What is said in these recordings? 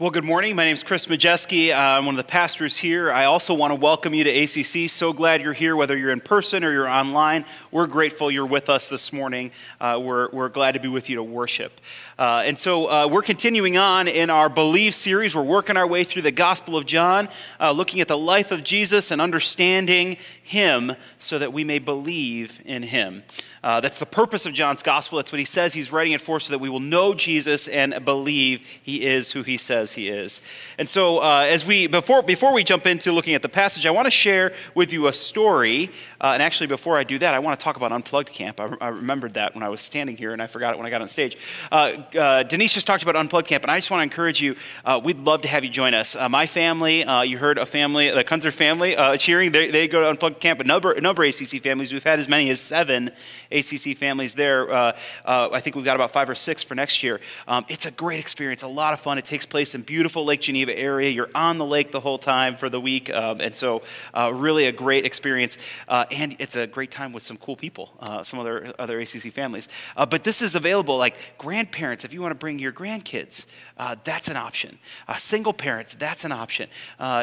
Well, good morning. My name is Chris Majeski. I'm one of the pastors here. I also want to welcome you to ACC. So glad you're here, whether you're in person or you're online. We're grateful you're with us this morning. Uh, we're, we're glad to be with you to worship. Uh, and so uh, we're continuing on in our Believe series. We're working our way through the Gospel of John, uh, looking at the life of Jesus and understanding him so that we may believe in him. Uh, that's the purpose of John's gospel. That's what he says he's writing it for, so that we will know Jesus and believe he is who he says he is. And so, uh, as we before before we jump into looking at the passage, I want to share with you a story. Uh, and actually, before I do that, I want to talk about Unplugged Camp. I, I, remembered that when I was standing here, and I forgot it when I got on stage. Uh, uh, Denise just talked about Unplugged Camp, and I just want to encourage you. Uh, we'd love to have you join us. my family, you heard a family, the Kunzer family, cheering. They, they go to Unplugged Camp. A number, a number of ACC families. We've had as many as seven ACC families there. Uh, uh, I think we've got about five or six for next year. Um, it's a great experience, a lot of fun. It takes place in beautiful Lake Geneva area. You're on the lake the whole time for the week, um, and so uh, really a great experience. Uh, and it's a great time with some cool people, uh, some other other ACC families. Uh, but this is available like grandparents if you want to bring your grandkids. that's an option. single parents, that's an option.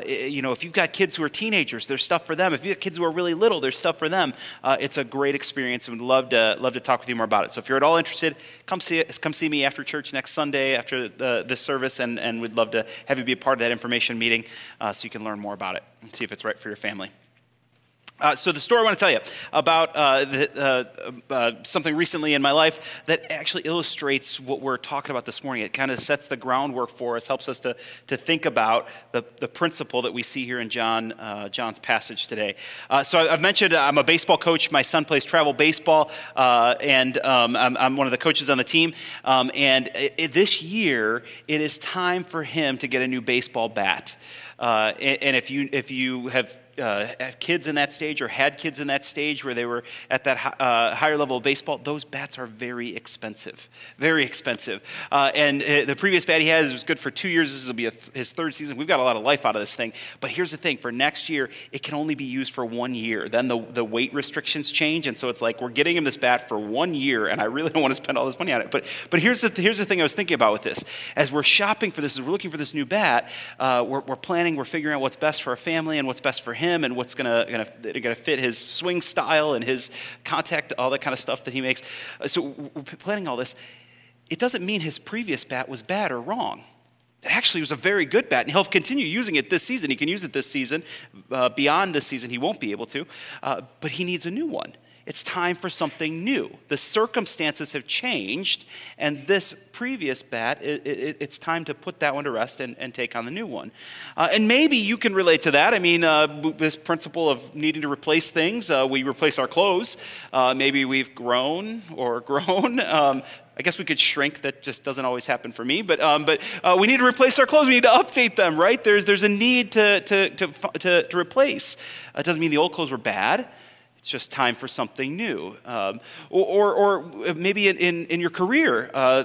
you know, if you've got kids who are teenagers, there's stuff for them. If you have kids who are really little, there's stuff for them. it's a great experience, and we'd love to love to talk with you more about it. So if you're at all interested, come see come see me after church next Sunday after the, this service, and, and we'd love to have you be a part of that information meeting uh, so you can learn more about it and see if it's right for your family. Uh, so, the story I want to tell you about uh, the, uh, uh, something recently in my life that actually illustrates what we're talking about this morning. It kind of sets the groundwork for us, helps us to, to think about the, the principle that we see here in John, uh, John's passage today. Uh, so, I've mentioned I'm a baseball coach. My son plays travel baseball, and um, I'm, I'm, one of the coaches on the team. Um, and it, this year, it is time for him to get a new baseball bat. And, and if you, if you have uh, have kids in that stage or had kids in that stage where they were at that uh, higher level of baseball, those bats are very expensive. Very expensive. Uh, and uh, the previous bat he had was good for two years. This will be th- his third season. We've got a lot of life out of this thing. But here's the thing for next year, it can only be used for one year. Then the, the weight restrictions change. And so it's like we're getting him this bat for one year, and I really don't want to spend all this money on it. But, but here's, the, here's the thing I was thinking about with this. As we're shopping for this, as we're looking for this new bat, uh, we're, we're planning, we're figuring out what's best for our family and what's best for him and what's going to going to fit his swing style and his contact, all that kind of stuff that he makes. Uh, so we're planning all this. It doesn't mean his previous bat was bad or wrong. It actually was a very good bat, and he'll continue using it this season. He can use it this season. Uh, beyond this season, he won't be able to, uh, but he needs a new one. It's time for something new. The circumstances have changed, and this previous bat, it, it, it's time to put that one to rest and, and take on the new one. Uh, and maybe you can relate to that. I mean, uh, this principle of needing to replace things, uh, we replace our clothes. Uh, maybe we've grown or grown. Um, I guess we could shrink. That just doesn't always happen for me. But, um, but uh, we need to replace our clothes. We need to update them, right? There's, there's a need to, to, to, to, to replace. It doesn't mean the old clothes were bad. It's just time for something new. Um, or, or, or, maybe in, in, in your career, uh,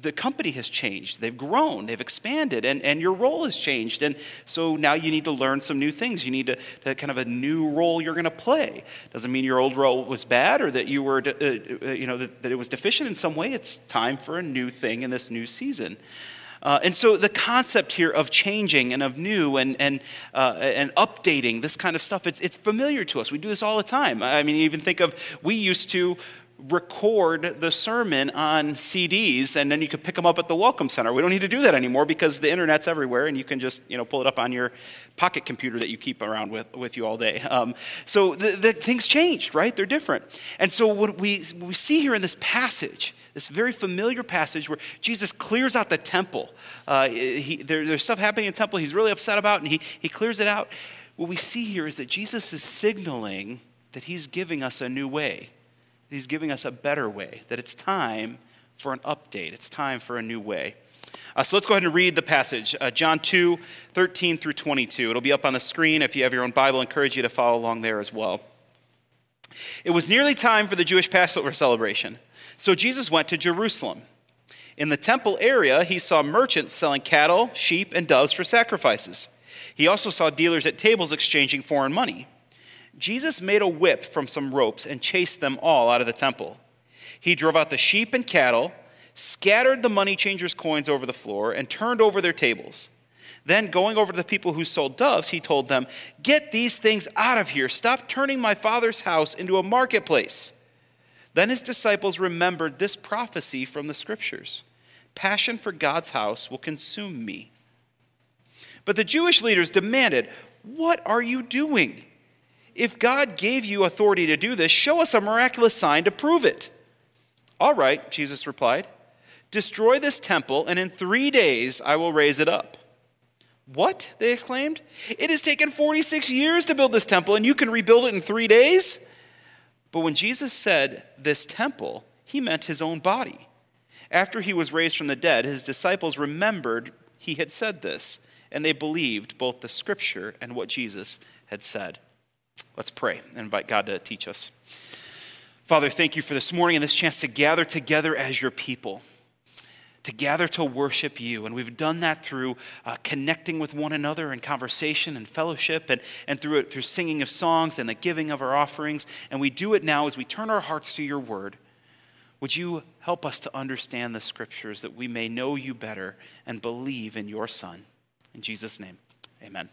the company has changed. They've grown, they've expanded, and, and your role has changed. And so now you need to learn some new things. You need to, to kind of a new role you're going to play. Doesn't mean your old role was bad or that you were, uh, uh, you know, that, that it was deficient in some way. It's time for a new thing in this new season. Uh, and so the concept here of changing and of new and, and, uh, and updating, this kind of stuff, it's, it's familiar to us. We do this all the time. I mean, even think of, we used to record the sermon on CDs and then you could pick them up at the Welcome Center. We don't need to do that anymore because the internet's everywhere and you can just you know, pull it up on your pocket computer that you keep around with, with you all day. Um, so the, the, things changed, right? They're different. And so what we, what we see here in this passage this very familiar passage where Jesus clears out the temple. Uh, he, there, there's stuff happening in the temple he's really upset about, and he, he clears it out. What we see here is that Jesus is signaling that he's giving us a new way, he's giving us a better way, that it's time for an update, it's time for a new way. Uh, so let's go ahead and read the passage uh, John 2 13 through 22. It'll be up on the screen. If you have your own Bible, I encourage you to follow along there as well. It was nearly time for the Jewish Passover celebration. So Jesus went to Jerusalem. In the temple area, he saw merchants selling cattle, sheep, and doves for sacrifices. He also saw dealers at tables exchanging foreign money. Jesus made a whip from some ropes and chased them all out of the temple. He drove out the sheep and cattle, scattered the money changers' coins over the floor, and turned over their tables. Then, going over to the people who sold doves, he told them, Get these things out of here. Stop turning my father's house into a marketplace. Then his disciples remembered this prophecy from the scriptures Passion for God's house will consume me. But the Jewish leaders demanded, What are you doing? If God gave you authority to do this, show us a miraculous sign to prove it. All right, Jesus replied. Destroy this temple, and in three days I will raise it up. What? They exclaimed. It has taken 46 years to build this temple, and you can rebuild it in three days? But when Jesus said this temple, he meant his own body. After he was raised from the dead, his disciples remembered he had said this, and they believed both the scripture and what Jesus had said. Let's pray and invite God to teach us. Father, thank you for this morning and this chance to gather together as your people, to gather to worship you. And we've done that through uh, connecting with one another in conversation and fellowship, and, and through, it, through singing of songs and the giving of our offerings. And we do it now as we turn our hearts to your word. Would you help us to understand the scriptures that we may know you better and believe in your Son? In Jesus' name, amen.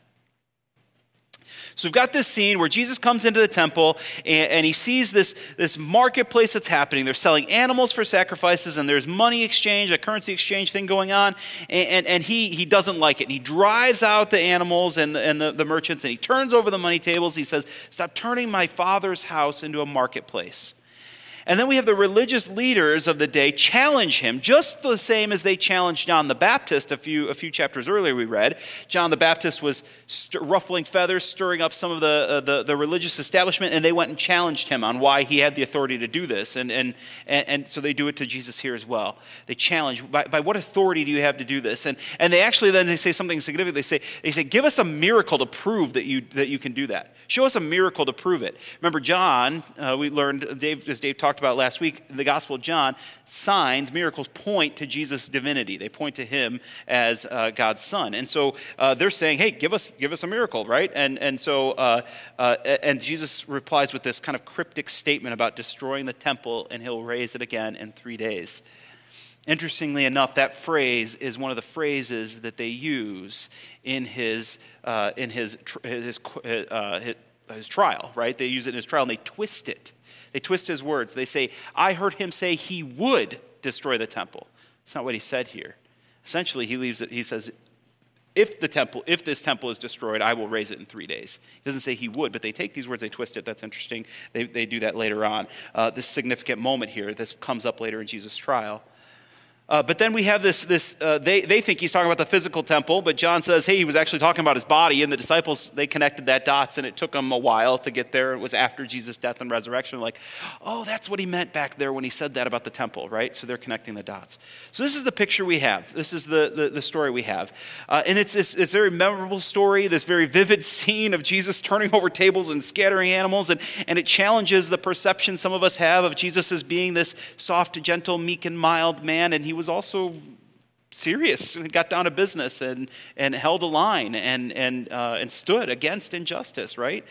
So we've got this scene where Jesus comes into the temple and, and, he sees this, this marketplace that's happening. They're selling animals for sacrifices, and there's money exchange, a currency exchange thing going on, and, and, and he, he doesn't like it. And he drives out the animals and, the, and the, the merchants, and he turns over the money tables. He says, Stop turning my father's house into a marketplace. And then we have the religious leaders of the day challenge him, just the same as they challenged John the Baptist a few, a few chapters earlier we read. John the Baptist was st- ruffling feathers, stirring up some of the, uh, the, the, religious establishment, and they went and challenged him on why he had the authority to do this. And, and, and, and so they do it to Jesus here as well. They challenge, by, by what authority do you have to do this? And, and they actually then they say something significant. They say, they say, give us a miracle to prove that you, that you can do that. Show us a miracle to prove it. Remember, John, uh, we learned, Dave, as Dave talked talked about last week in the Gospel of John, signs, miracles point to Jesus' divinity. They point to him as uh, God's son. And so uh, they're saying, hey, give us, give us a miracle, right? And, and so, uh, uh and Jesus replies with this kind of cryptic statement about destroying the temple and he'll raise it again in three days. Interestingly enough, that phrase is one of the phrases that they use in his, uh, in his, his, uh, his, his trial, right? They use it in his trial and they twist it they twist his words. They say, I heard him say he would destroy the temple. That's not what he said here. Essentially, he leaves it, he says, if the temple, if this temple is destroyed, I will raise it in three days. He doesn't say he would, but they take these words, they twist it. That's interesting. They, they do that later on. Uh, this significant moment here, this comes up later in Jesus' trial. Uh, but then we have this, this uh, they, they think he's talking about the physical temple, but John says, hey, he was actually talking about his body. And the disciples, they connected that dots, and it took them a while to get there. It was after Jesus' death and resurrection. Like, oh, that's what he meant back there when he said that about the temple, right? So they're connecting the dots. So this is the picture we have. This is the, the, the story we have. Uh, and it's, it's, it's a very memorable story, this very vivid scene of Jesus turning over tables and scattering animals. And, and it challenges the perception some of us have of Jesus as being this soft, gentle, meek, and mild man. And he was also serious and got down to business and, and held a line and, and, uh, and stood against injustice, right?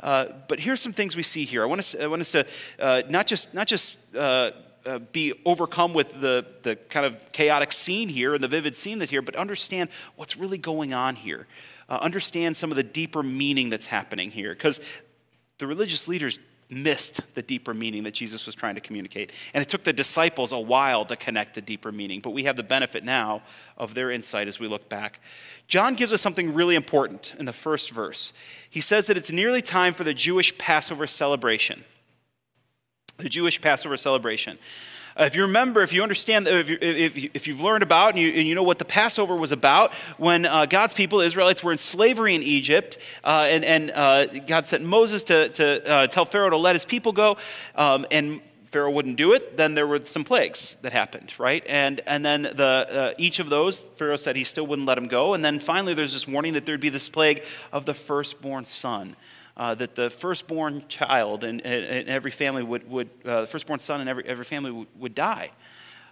Uh, but here's some things we see here. I want us, I want us to uh, not just, not just uh, uh, be overcome with the, the kind of chaotic scene here and the vivid scene that's here, but understand what's really going on here. Uh, understand some of the deeper meaning that's happening here. Because the religious leaders missed the deeper meaning that Jesus was trying to communicate. And it took the disciples a while to connect the deeper meaning, but we have the benefit now of their insight as we look back. John gives us something really important in the first verse. He says that it's nearly time for the Jewish Passover celebration. The Jewish Passover celebration. If you remember, if you understand, if, you, if, you've learned about and you, and you, know what the Passover was about, when uh, God's people, the Israelites, were in slavery in Egypt, uh, and, and uh, God sent Moses to, to uh, tell Pharaoh to let his people go, um, and Pharaoh wouldn't do it, then there were some plagues that happened, right? And, and then the, uh, each of those, Pharaoh said he still wouldn't let him go. And then finally, there's this warning that there'd be this plague of the firstborn son uh, that the firstborn child in, in every family would, would uh, the firstborn son in every, every family would, would die.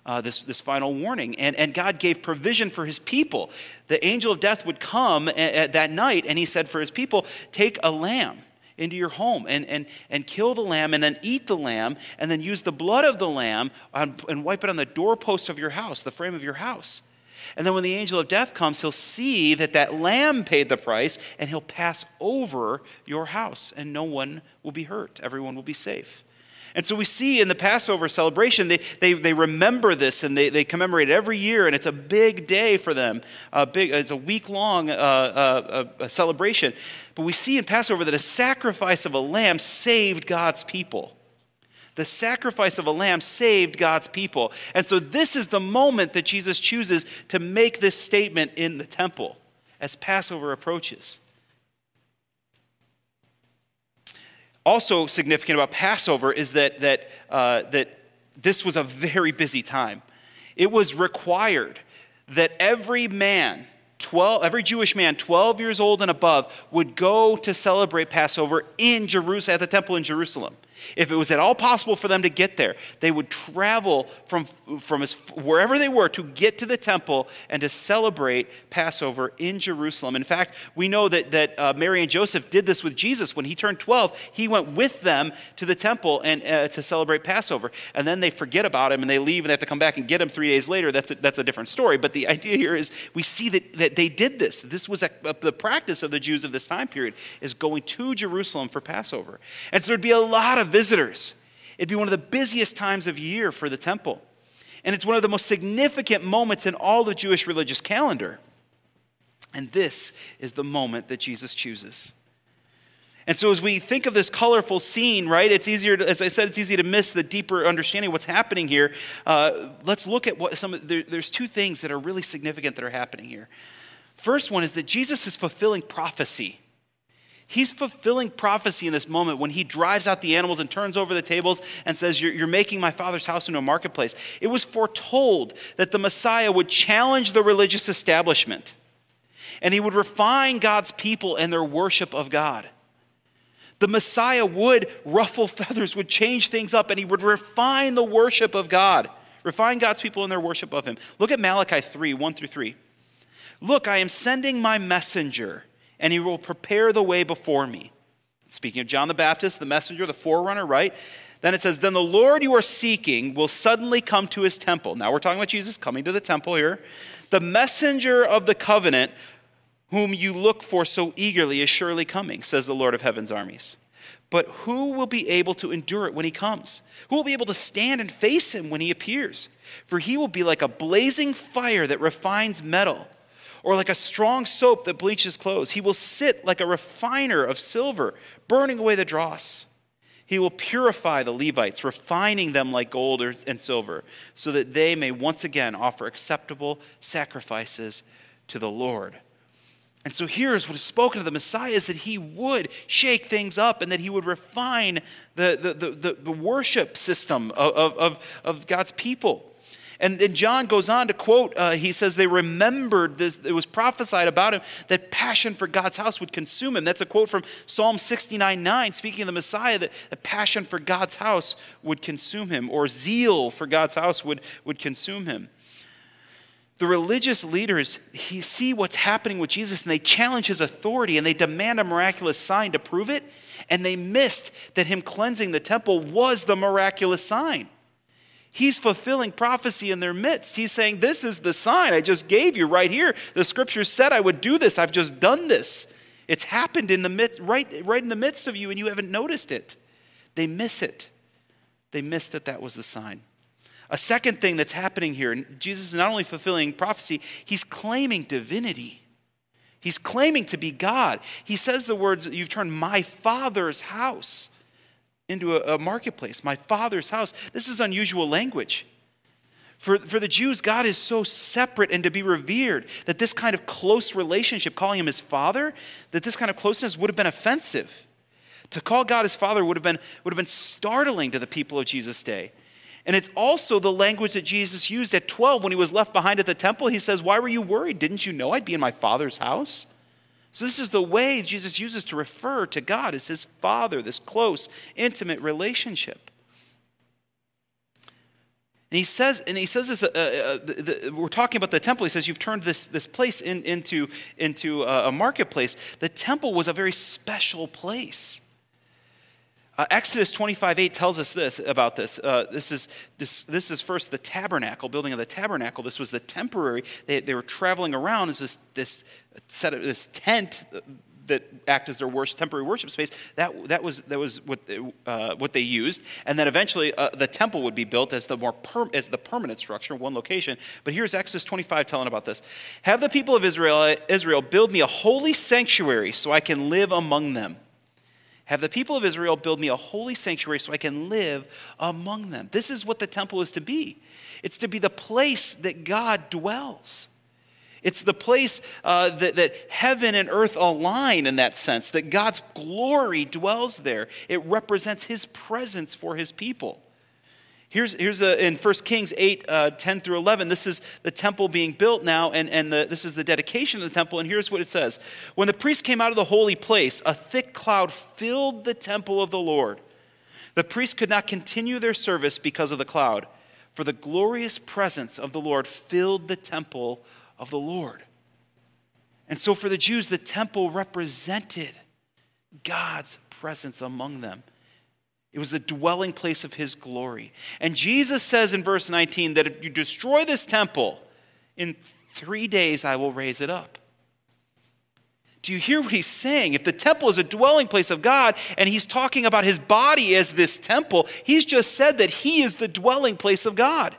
Uh, this, this final warning. And, and God gave provision for his people. The angel of death would come a, a, that night, and he said, For his people, take a lamb into your home and, and, and kill the lamb and then eat the lamb and then use the blood of the lamb on, and wipe it on the doorpost of your house, the frame of your house. And then when the angel of death comes, he'll see that that lamb paid the price and he'll pass over your house and no one will be hurt. Everyone will be safe. And so we see in the Passover celebration, they, they, they remember this and they, they commemorate it every year, and it's a big day for them. A big, it's a week long uh, uh, celebration. But we see in Passover that a sacrifice of a lamb saved God's people. The sacrifice of a lamb saved God's people. And so this is the moment that Jesus chooses to make this statement in the temple as Passover approaches. Also significant about Passover is that, that, uh, that this was a very busy time. It was required that every man, 12, every Jewish man 12 years old and above, would go to celebrate Passover in Jerusalem, at the temple in Jerusalem. If it was at all possible for them to get there, they would travel from, from as, wherever they were to get to the temple and to celebrate Passover in Jerusalem. In fact, we know that, that uh, Mary and Joseph did this with Jesus. When he turned 12, he went with them to the temple and, uh, to celebrate Passover. And then they forget about him and they leave and they have to come back and get him three days later. That's a, that's a different story. But the idea here is we see that, that they did this. This was a, a, the practice of the Jews of this time period, is going to Jerusalem for Passover. And so there'd be a lot of visitors. It'd be one of the busiest times of year for the temple. And it's one of the most significant moments in all the Jewish religious calendar. And this is the moment that Jesus chooses. And so, as we think of this colorful scene, right, it's easier, to, as I said, it's easy to miss the deeper understanding of what's happening here. Uh, let's look at what some, there, there's two things that are really significant that are happening here. First one is that Jesus is fulfilling prophecy. He's fulfilling prophecy in this moment when he drives out the animals and turns over the tables and says, You're, you're, making my father's house into a marketplace. It was foretold that the Messiah would challenge the religious establishment and he would refine God's people and their worship of God. The Messiah would ruffle feathers, would change things up, and he would refine the worship of God, refine God's people in their worship of him. Look at Malachi 3 1 through 3. Look, I am sending my messenger and he will prepare the way before me. Speaking of John the Baptist, the messenger, the forerunner, right? Then it says, Then the Lord you are seeking will suddenly come to his temple. Now we're talking about Jesus coming to the temple here. The messenger of the covenant, whom you look for so eagerly, is surely coming, says the Lord of heaven's armies. But who will be able to endure it when he comes? Who will be able to stand and face him when he appears? For he will be like a blazing fire that refines metal or like a strong soap that bleaches clothes. He will sit like a refiner of silver, burning away the dross. He will purify the Levites, refining them like gold and silver, so that they may once again offer acceptable sacrifices to the Lord. And so here's what is spoken of the Messiah is that he would shake things up and that he would refine the, the, the, the, worship system of, of, of God's people. And then John goes on to quote, uh, he says, they remembered this, it was prophesied about him that passion for God's house would consume him. That's a quote from Psalm 69 9, speaking of the Messiah, that the passion for God's house would consume him, or zeal for God's house would, would consume him. The religious leaders he, see what's happening with Jesus and they challenge his authority and they demand a miraculous sign to prove it. And they missed that him cleansing the temple was the miraculous sign. He's fulfilling prophecy in their midst. He's saying, This is the sign I just gave you right here. The scriptures said I would do this. I've just done this. It's happened in the midst, right, right in the midst of you, and you haven't noticed it. They miss it. They miss that that was the sign. A second thing that's happening here, Jesus is not only fulfilling prophecy, he's claiming divinity. He's claiming to be God. He says the words, You've turned my Father's house into a, a marketplace, my father's house. This is unusual language. For, for the Jews, God is so separate and to be revered that this kind of close relationship, calling him his father, that this kind of closeness would have been offensive. To call God his father would have been, would have been startling to the people of Jesus' day. And it's also the language that Jesus used at 12 when he was left behind at the temple. He says, Why were you worried? Didn't you know I'd be in my father's house? So, this is the way Jesus uses to refer to God as his Father, this close, intimate relationship. And he says, and he says this, uh, uh, the, the, we're talking about the temple. He says, You've turned this, this place in, into, into a, a marketplace. The temple was a very special place. Uh, Exodus 25 8 tells us this about this. Uh, this, is, this. This is first the tabernacle, building of the tabernacle. This was the temporary, they, they were traveling around as this, this, set of, this tent that act as their worst temporary worship space. That, that was, that was what, they, uh, what they used. And then eventually uh, the temple would be built as the, more per, as the permanent structure, one location. But here's Exodus 25 telling about this Have the people of Israel, Israel build me a holy sanctuary so I can live among them. Have the people of Israel build me a holy sanctuary so I can live among them. This is what the temple is to be it's to be the place that God dwells. It's the place uh, that, that heaven and earth align in that sense, that God's glory dwells there. It represents his presence for his people. Here's, here's a, in 1 Kings 8, uh, 10 through 11, this is the temple being built now, and, and the, this is the dedication of the temple. And here's what it says When the priest came out of the holy place, a thick cloud filled the temple of the Lord. The priests could not continue their service because of the cloud, for the glorious presence of the Lord filled the temple of the Lord. And so for the Jews, the temple represented God's presence among them. It was the dwelling place of his glory. And Jesus says in verse 19 that if you destroy this temple, in three days I will raise it up. Do you hear what he's saying? If the temple is a dwelling place of God and he's talking about his body as this temple, he's just said that he is the dwelling place of God.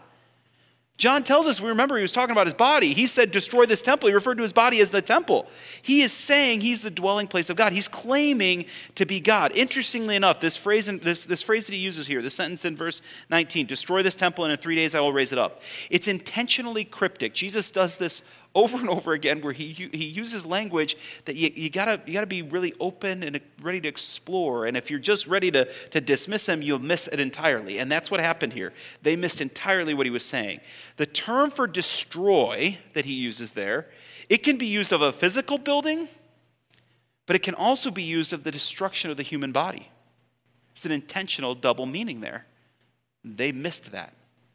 John tells us, we remember he was talking about his body. He said, destroy this temple. He referred to his body as the temple. He is saying he's the dwelling place of God. He's claiming to be God. Interestingly enough, this phrase, this, this phrase that he uses here, the sentence in verse 19, destroy this temple and in three days I will raise it up. It's intentionally cryptic. Jesus does this over and over again where he, he uses language that you, you, gotta, you gotta be really open and ready to explore. And if you're just ready to, to dismiss him, you'll miss it entirely. And that's what happened here. They missed entirely what he was saying. The term for destroy that he uses there, it can be used of a physical building, but it can also be used of the destruction of the human body. It's an intentional double meaning there. They missed that.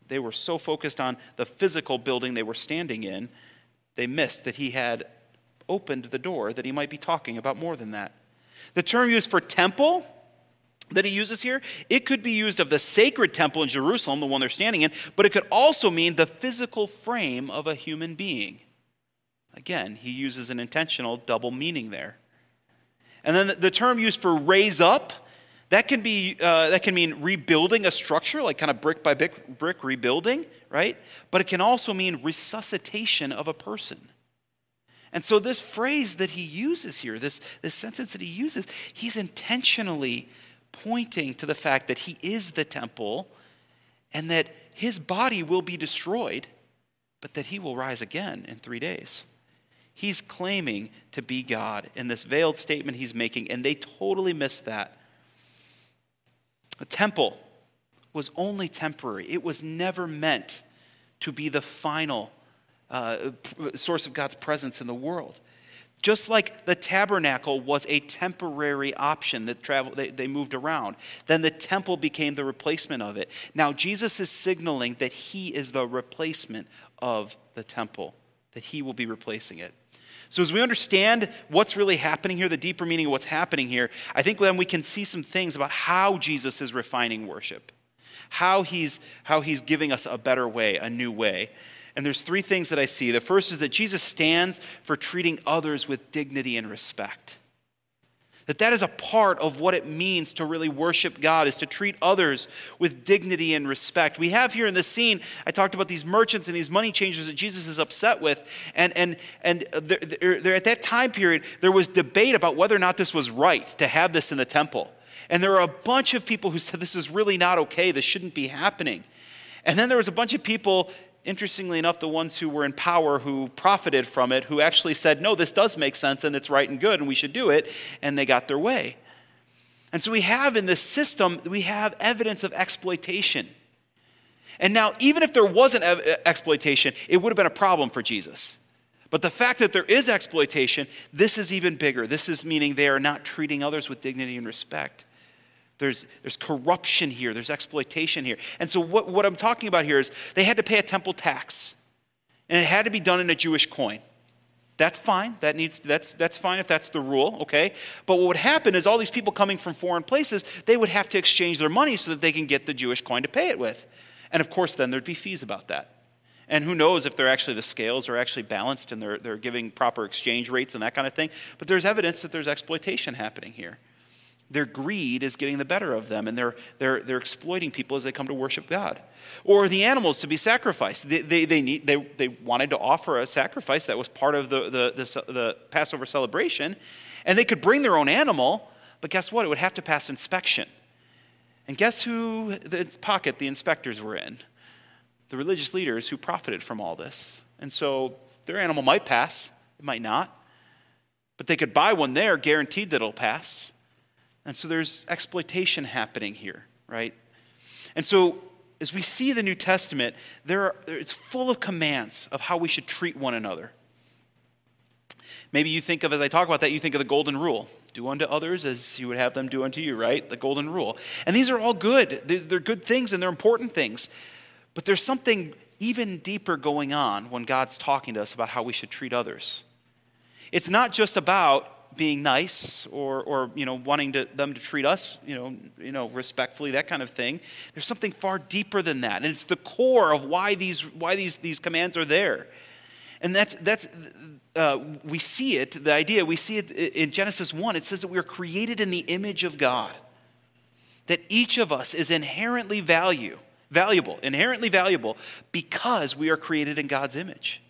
They were so focused on the physical building they were standing in they missed that he had opened the door that he might be talking about more than that. The term used for temple that he uses here, it could be used of the sacred temple in Jerusalem, the one they're standing in, but it could also mean the physical frame of a human being. Again, he uses an intentional double meaning there. And then the term used for raise up, that can be uh, that can mean rebuilding a structure, like kind of brick by brick, brick rebuilding, right? But it can also mean resuscitation of a person. And so this phrase that he uses here, this, this sentence that he uses, he's intentionally pointing to the fact that he is the temple and that his body will be destroyed, but that he will rise again in three days. He's claiming to be God in this veiled statement he's making, and they totally miss that. A temple was only temporary, it was never meant to be the final uh, source of God's presence in the world. Just like the tabernacle was a temporary option that travel, they, they moved around, then the temple became the replacement of it. Now, Jesus is signaling that he is the replacement of the temple, that he will be replacing it. So, as we understand what's really happening here, the deeper meaning of what's happening here, I think then we can see some things about how Jesus is refining worship, how he's, how he's giving us a better way, a new way. And there's three things that I see. The first is that Jesus stands for treating others with dignity and respect that that is a part of what it means to really worship God is to treat others with dignity and respect. We have here in this scene, I talked about these merchants and these money changers that Jesus is upset with, and and and they're, at that time period there was debate about whether or not this was right to have this in the temple, and there were a bunch of people who said this is really not okay, this shouldn't be happening, and then there was a bunch of people interestingly enough, the ones who were in power who profited from it, who actually said, no, this does make sense and it's right and good and we should do it, and they got their way. And so we have in this system, we have evidence of exploitation. And now, even if there wasn't exploitation, it would have been a problem for Jesus. But the fact that there is exploitation, this is even bigger. This is meaning they are not treating others with dignity and respect. There's, there's corruption here, there's exploitation here. And so, what, what I'm talking about here is they had to pay a temple tax, and it had to be done in a Jewish coin. That's fine. That needs, that's, that's fine if that's the rule, okay? But what would happen is all these people coming from foreign places, they would have to exchange their money so that they can get the Jewish coin to pay it with. And of course, then there'd be fees about that. And who knows if they're actually, the scales are actually balanced and they're, they're giving proper exchange rates and that kind of thing. But there's evidence that there's exploitation happening here. Their greed is getting the better of them, and they're, they're, they're exploiting people as they come to worship God. Or the animals to be sacrificed. They, they, they, need, they, they wanted to offer a sacrifice that was part of the, the, the, the Passover celebration, and they could bring their own animal, but guess what? It would have to pass inspection. And guess who the pocket the inspectors were in? The religious leaders who profited from all this. And so their animal might pass, it might not, but they could buy one there, guaranteed that it'll pass. And so there's exploitation happening here, right? And so as we see the New Testament, there are, it's full of commands of how we should treat one another. Maybe you think of, as I talk about that, you think of the golden rule do unto others as you would have them do unto you, right? The golden rule. And these are all good. They're good things and they're important things. But there's something even deeper going on when God's talking to us about how we should treat others. It's not just about being nice or, or you know, wanting to, them to treat us you know, you know, respectfully, that kind of thing. There's something far deeper than that. And it's the core of why these, why these, these commands are there. And that's, that's uh, we see it, the idea, we see it in Genesis 1. It says that we are created in the image of God, that each of us is inherently value, valuable, inherently valuable because we are created in God's image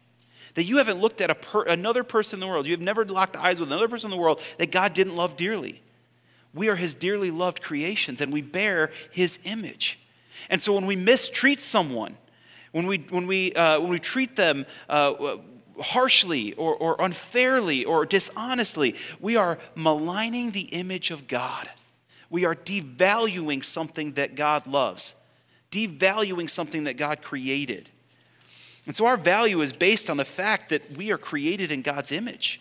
that you haven't looked at per, another person in the world, you have never locked eyes with another person in the world that God didn't love dearly. We are his dearly loved creations and we bear his image. And so when we mistreat someone, when we, when we, uh, when we treat them uh, harshly or, or unfairly or dishonestly, we are maligning the image of God. We are devaluing something that God loves, devaluing something that God created. And so our value is based on the fact that we are created in God's image.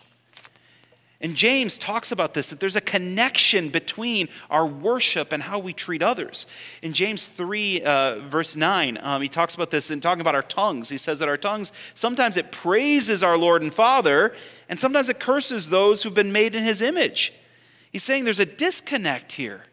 And James talks about this that there's a connection between our worship and how we treat others. In James 3, uh, verse 9, um, he talks about this in talking about our tongues. He says that our tongues, sometimes it praises our Lord and Father, and sometimes it curses those who've been made in his image. He's saying there's a disconnect here.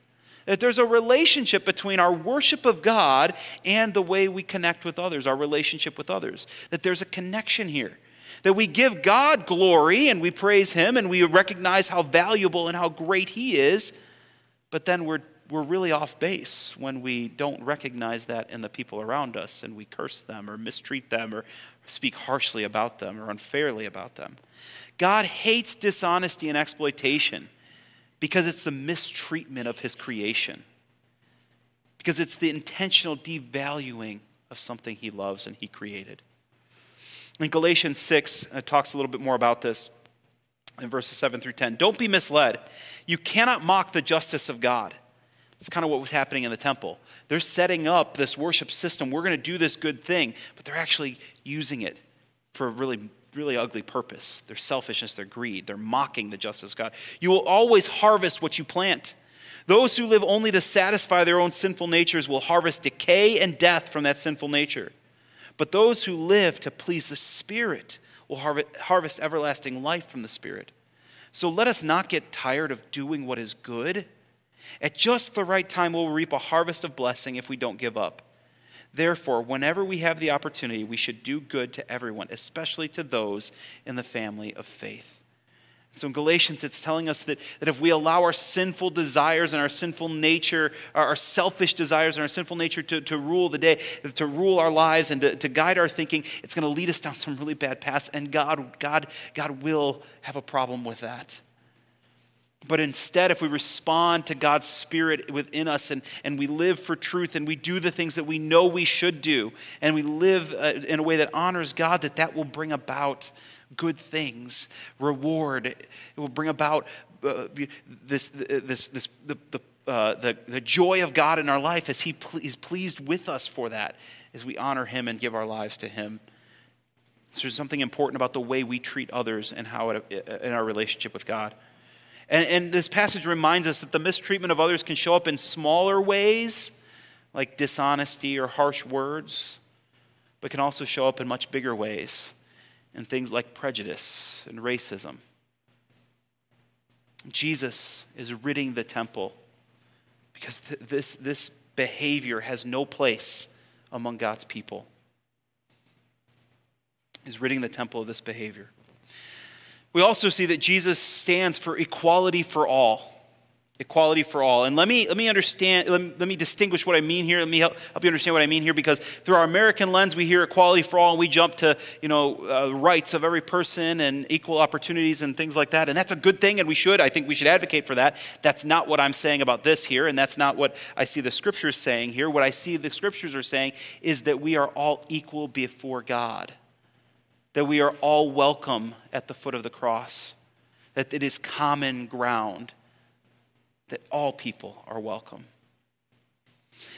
That there's a relationship between our worship of God and the way we connect with others, our relationship with others. That there's a connection here. That we give God glory and we praise Him and we recognize how valuable and how great He is, but then we're, we're really off base when we don't recognize that in the people around us and we curse them or mistreat them or speak harshly about them or unfairly about them. God hates dishonesty and exploitation because it's the mistreatment of his creation, because it's the intentional devaluing of something he loves and he created. In Galatians 6, it talks a little bit more about this in verses 7 through 10. Don't be misled. You cannot mock the justice of God. That's kind of what was happening in the temple. They're setting up this worship system. We're going to do this good thing, but they're actually using it for really really ugly purpose their selfishness, their greed. They're mocking the justice of God. You will always harvest what you plant. Those who live only to satisfy their own sinful natures will harvest decay and death from that sinful nature. But those who live to please the Spirit will harvest everlasting life from the Spirit. So let us not get tired of doing what is good. At just the right time, we'll reap a harvest of blessing if we don't give up. Therefore, whenever we have the opportunity, we should do good to everyone, especially to those in the family of faith. So in Galatians, it's telling us that, that if we allow our sinful desires and our sinful nature, our, selfish desires and our sinful nature to, to rule the day, to rule our lives and to, to guide our thinking, it's going to lead us down some really bad paths. And God, God, God will have a problem with that. But instead, if we respond to God's Spirit within us and, and we live for truth and we do the things that we know we should do and we live uh, in a way that honors God, that that will bring about good things, reward. It will bring about uh, this, this, this, the, the, uh, the, the joy of God in our life as He is pleased with us for that, as we honor Him and give our lives to Him. So there's something important about the way we treat others and how it, in our relationship with God. And, and this passage reminds us that the mistreatment of others can show up in smaller ways, like dishonesty or harsh words, but can also show up in much bigger ways in things like prejudice and racism. Jesus is ridding the temple because th- this, this behavior has no place among God's people. Is ridding the temple of this behavior. We also see that Jesus stands for equality for all. Equality for all. And let me let me understand let me, let me distinguish what i mean here. Let me help, help you understand what i mean here because through our american lens we hear equality for all and we jump to you know uh, rights of every person and equal opportunities and things like that. And that's a good thing and we should i think we should advocate for that. That's not what i'm saying about this here and that's not what i see the scriptures saying here. What i see the scriptures are saying is that we are all equal before god that we are all welcome at the foot of the cross that it is common ground that all people are welcome.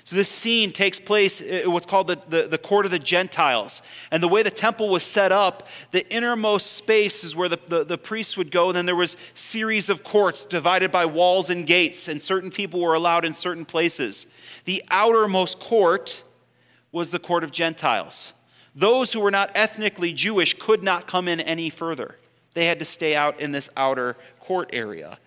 So, this scene takes place in what's called the, the, the, court of the Gentiles. And the way the temple was set up, the innermost space is where the, the, the priests would go. And then there was series of courts divided by walls and gates, and certain people were allowed in certain places. The outermost court was the court of Gentiles. Those who were not ethnically Jewish could not come in any further. They had to stay out in this outer court area.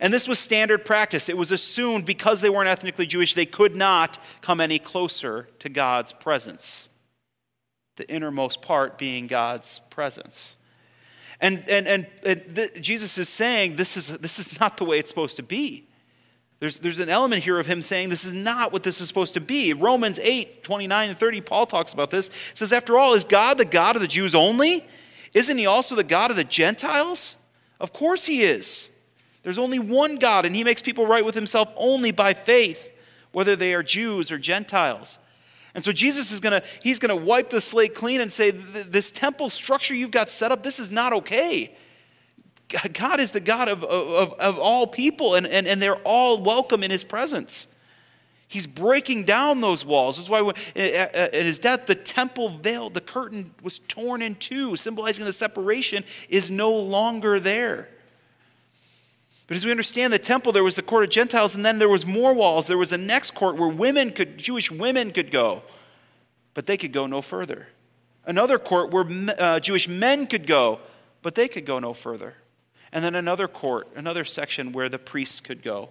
And this was standard practice. It was assumed because they weren't ethnically Jewish, they could not come any closer to God's presence. The innermost part being God's presence. And, and, and, and Jesus is saying this is, this is not the way it's supposed to be. There's, there's an element here of him saying this is not what this is supposed to be. Romans 8, 29 and 30, Paul talks about this. It says, After all, is God the God of the Jews only? Isn't he also the God of the Gentiles? Of course he is. There's only one God, and He makes people right with Himself only by faith, whether they are Jews or Gentiles. And so Jesus is going to he's going to wipe the slate clean and say this temple structure you've got set up this is not okay. God is the God of, of, of all people, and, and, and they're all welcome in his presence. He's breaking down those walls. That's why at his death, the temple veil, the curtain was torn in two, symbolizing the separation is no longer there. But as we understand the temple, there was the court of Gentiles, and then there was more walls. There was a next court where women could, Jewish women could go, but they could go no further. Another court where uh, Jewish men could go, but they could go no further. And then another court, another section where the priests could go.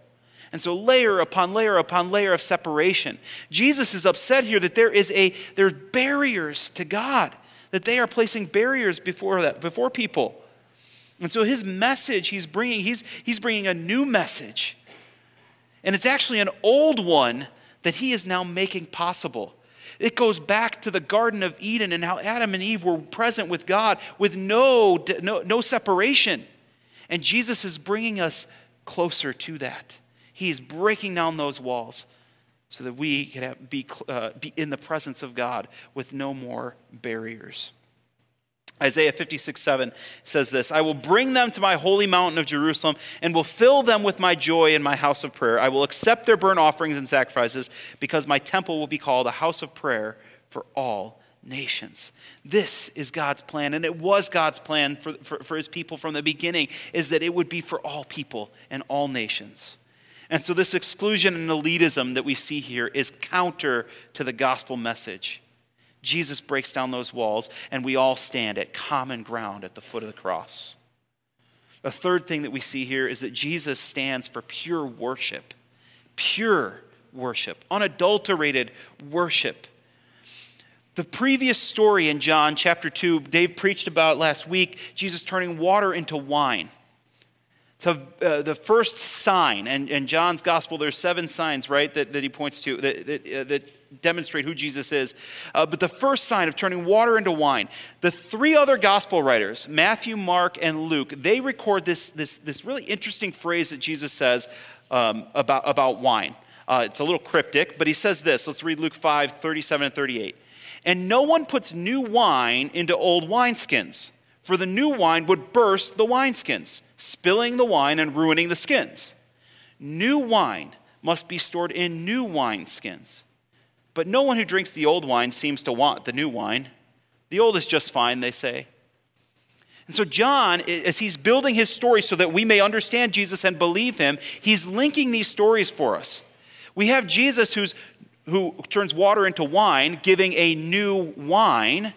And so layer upon layer upon layer of separation. Jesus is upset here that there is a there's barriers to God, that they are placing barriers before that before people. And so his message he's bringing, he's, he's bringing a new message. And it's actually an old one that he is now making possible. It goes back to the Garden of Eden and how Adam and Eve were present with God with no, no, no separation. And Jesus is bringing us closer to that. He is breaking down those walls so that we can have, be, uh, be in the presence of God with no more barriers. Isaiah 56, 7 says this I will bring them to my holy mountain of Jerusalem and will fill them with my joy in my house of prayer. I will accept their burnt offerings and sacrifices because my temple will be called a house of prayer for all nations. This is God's plan, and it was God's plan for, for, for his people from the beginning, is that it would be for all people and all nations. And so, this exclusion and elitism that we see here is counter to the gospel message. Jesus breaks down those walls, and we all stand at common ground at the foot of the cross. A third thing that we see here is that Jesus stands for pure worship. Pure worship, unadulterated worship. The previous story in John chapter 2, Dave preached about last week, Jesus turning water into wine. So, uh, the first sign, and in John's gospel, there's seven signs, right, that, that he points to that, that, uh, that demonstrate who Jesus is. Uh, but the first sign of turning water into wine, the three other gospel writers, Matthew, Mark, and Luke, they record this, this, this really interesting phrase that Jesus says um, about, about wine. Uh, it's a little cryptic, but he says this. Let's read Luke 5 37 and 38. And no one puts new wine into old wineskins, for the new wine would burst the wineskins, spilling the wine and ruining the skins. New wine must be stored in new wineskins. But no one who drinks the old wine seems to want the new wine. The old is just fine, they say. And so, John, as he's building his story so that we may understand Jesus and believe him, he's linking these stories for us. We have Jesus who's, who turns water into wine, giving a new wine.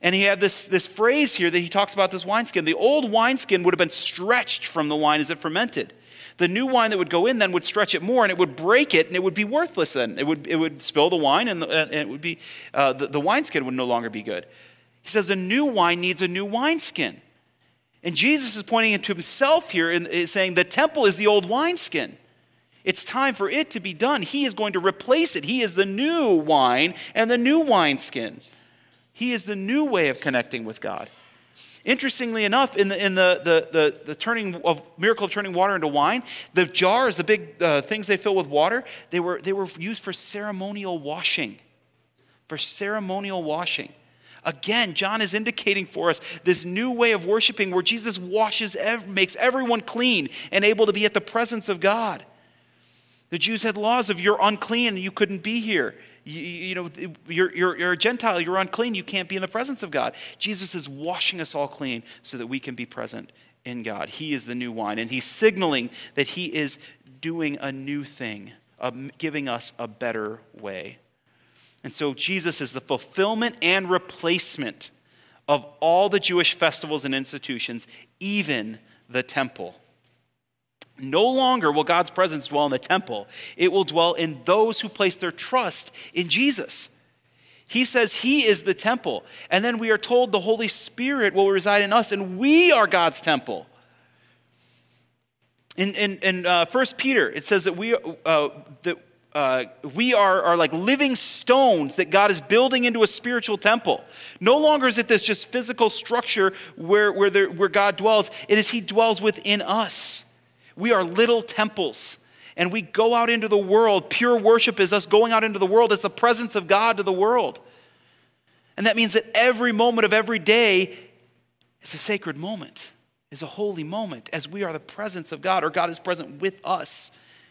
And he had this, this phrase here that he talks about this wineskin. The old wineskin would have been stretched from the wine as it fermented. The new wine that would go in then would stretch it more and it would break it and it would be worthless then. It would, it would spill the wine and, and it would be, uh, the, the wineskin would no longer be good. He says a new wine needs a new wineskin. And Jesus is pointing to himself here and saying the temple is the old wineskin. It's time for it to be done. He is going to replace it. He is the new wine and the new wineskin. He is the new way of connecting with God. Interestingly enough, in the, in the, the, the, the turning of miracle of turning water into wine, the jars, the big uh, things they fill with water, they were, they were used for ceremonial washing. For ceremonial washing. Again, John is indicating for us this new way of worshiping where Jesus washes, makes everyone clean and able to be at the presence of God. The Jews had laws of you're unclean, you couldn't be here. You, you, know, you're, you're, you're a Gentile, you're unclean, you can't be in the presence of God. Jesus is washing us all clean so that we can be present in God. He is the new wine, and He's signaling that He is doing a new thing, giving us a better way. And so Jesus is the fulfillment and replacement of all the Jewish festivals and institutions, even the temple. No longer will God's presence dwell in the temple, it will dwell in those who place their trust in Jesus. He says he is the temple. And then we are told the Holy Spirit will reside in us, and we are God's temple. In, in, in uh, 1 Peter, it says that we, uh, that uh, we are, are like living stones that God is building into a spiritual temple. No longer is it this just physical structure where, where, where God dwells, it is He dwells within us. We are little temples. And we go out into the world. Pure worship is us going out into the world as the presence of God to the world. And that means that every moment of every day is a sacred moment, is a holy moment, as we are the presence of God, or God is present with us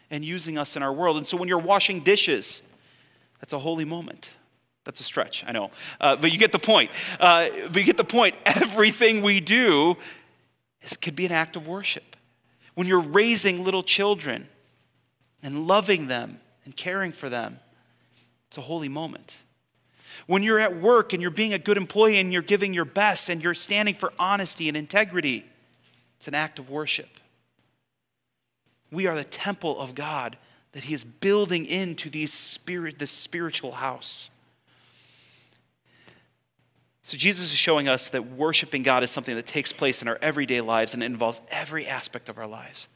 and using us in our world. And so when you're washing dishes, that's a holy moment. That's a stretch, I know. Uh, but you get the point. Uh, but you get the point. Everything we do is, could be an act of worship. When you're raising little children and loving them and caring for them, it's a holy moment. When you're at work and you're being a good employee and you're giving your best and you're standing for honesty and integrity, it's an act of worship. We are the temple of God that He is building into these spirit, this spiritual house. So Jesus is showing us that worshiping God is something that takes place in our everyday lives and it involves every aspect of our lives.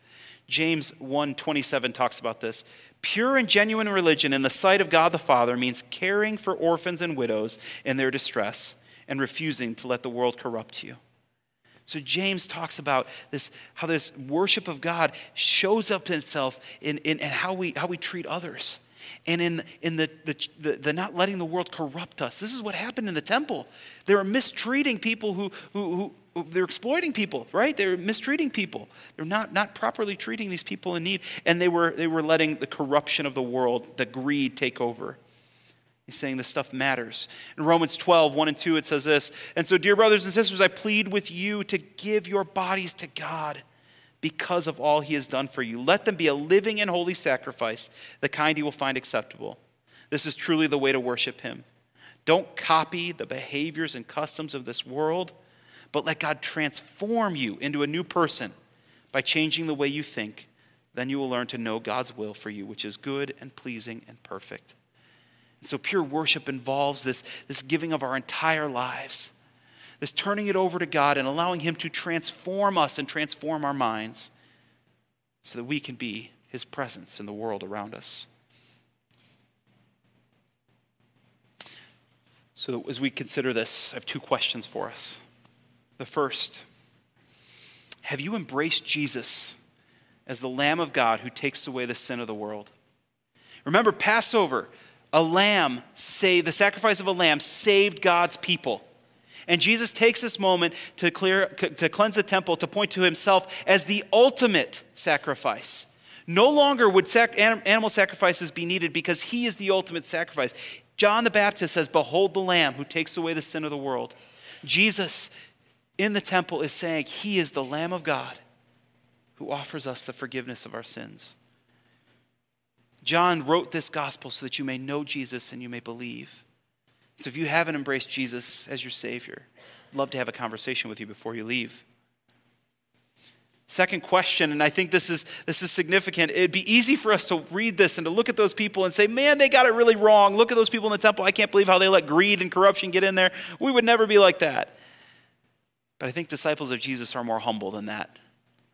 James 1:27 talks about this. Pure and genuine religion in the sight of God the Father means caring for orphans and widows in their distress and refusing to let the world corrupt you. So James talks about this, how this worship of God shows up itself in, in, in how, we, how we treat others and in, in the, the, the, not letting the world corrupt us. This is what happened in the temple. They were mistreating people who, who, who they're exploiting people, right? They're mistreating people. They're not, not properly treating these people in need. And they were, they were letting the corruption of the world, the greed take over. He's saying this stuff matters. In Romans 12, 1 and 2, it says this And so, dear brothers and sisters, I plead with you to give your bodies to God because of all he has done for you. Let them be a living and holy sacrifice, the kind you will find acceptable. This is truly the way to worship him. Don't copy the behaviors and customs of this world, but let God transform you into a new person by changing the way you think. Then you will learn to know God's will for you, which is good and pleasing and perfect. And So, pure worship involves this, this giving of our entire lives, this turning it over to God and allowing Him to transform us and transform our minds so that we can be His presence in the world around us. So, as we consider this, I have two questions for us. The first Have you embraced Jesus as the Lamb of God who takes away the sin of the world? Remember, Passover a lamb saved, the sacrifice of a lamb saved God's people. And Jesus takes this moment to, clear, to cleanse the temple to point to himself as the ultimate sacrifice. No longer would sac- animal sacrifices be needed because he is the ultimate sacrifice. John the Baptist says, Behold the Lamb who takes away the sin of the world. Jesus in the temple is saying, He is the Lamb of God who offers us the forgiveness of our sins. John wrote this gospel so that you may know Jesus and you may believe. So if you haven't embraced Jesus as your Savior, I'd love to have a conversation with you before you leave. Second question, and I think this is, this is significant. It'd be easy for us to read this and to look at those people and say, man, they got it really wrong. Look at those people in the temple. I can't believe how they let greed and corruption get in there. We would never be like that. But I think disciples of Jesus are more humble than that.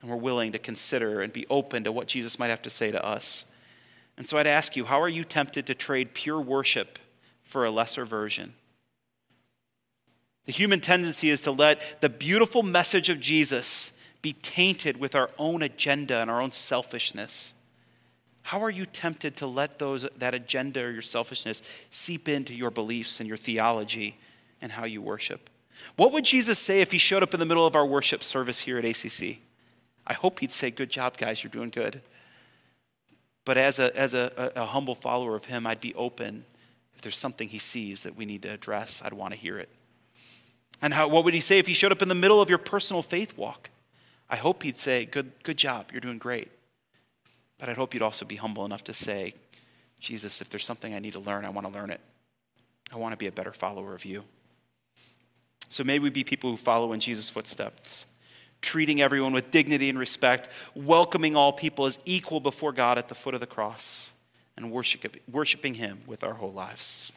And we're willing to consider and be open to what Jesus might have to say to us. And so I'd ask you, how are you tempted to trade pure worship for a lesser version? The human tendency is to let the beautiful message of Jesus be tainted with our own agenda and our own selfishness? How are you tempted to let those, that agenda or your selfishness seep into your beliefs and your theology and how you worship? What would Jesus say if he showed up in the middle of our worship service here at ACC? I hope he'd say, Good job, guys, you're doing good. But as a, as a, a, humble follower of him, I'd be open. If there's something he sees that we need to address, I'd want to hear it. And how, what would he say if he showed up in the middle of your personal faith walk? I hope he'd say, Good, good job, you're doing great. But I'd hope you'd also be humble enough to say, Jesus, if there's something I need to learn, I want to learn it. I want to be a better follower of you. So may we be people who follow in Jesus' footsteps, treating everyone with dignity and respect, welcoming all people as equal before God at the foot of the cross, and worshiping Him with our whole lives.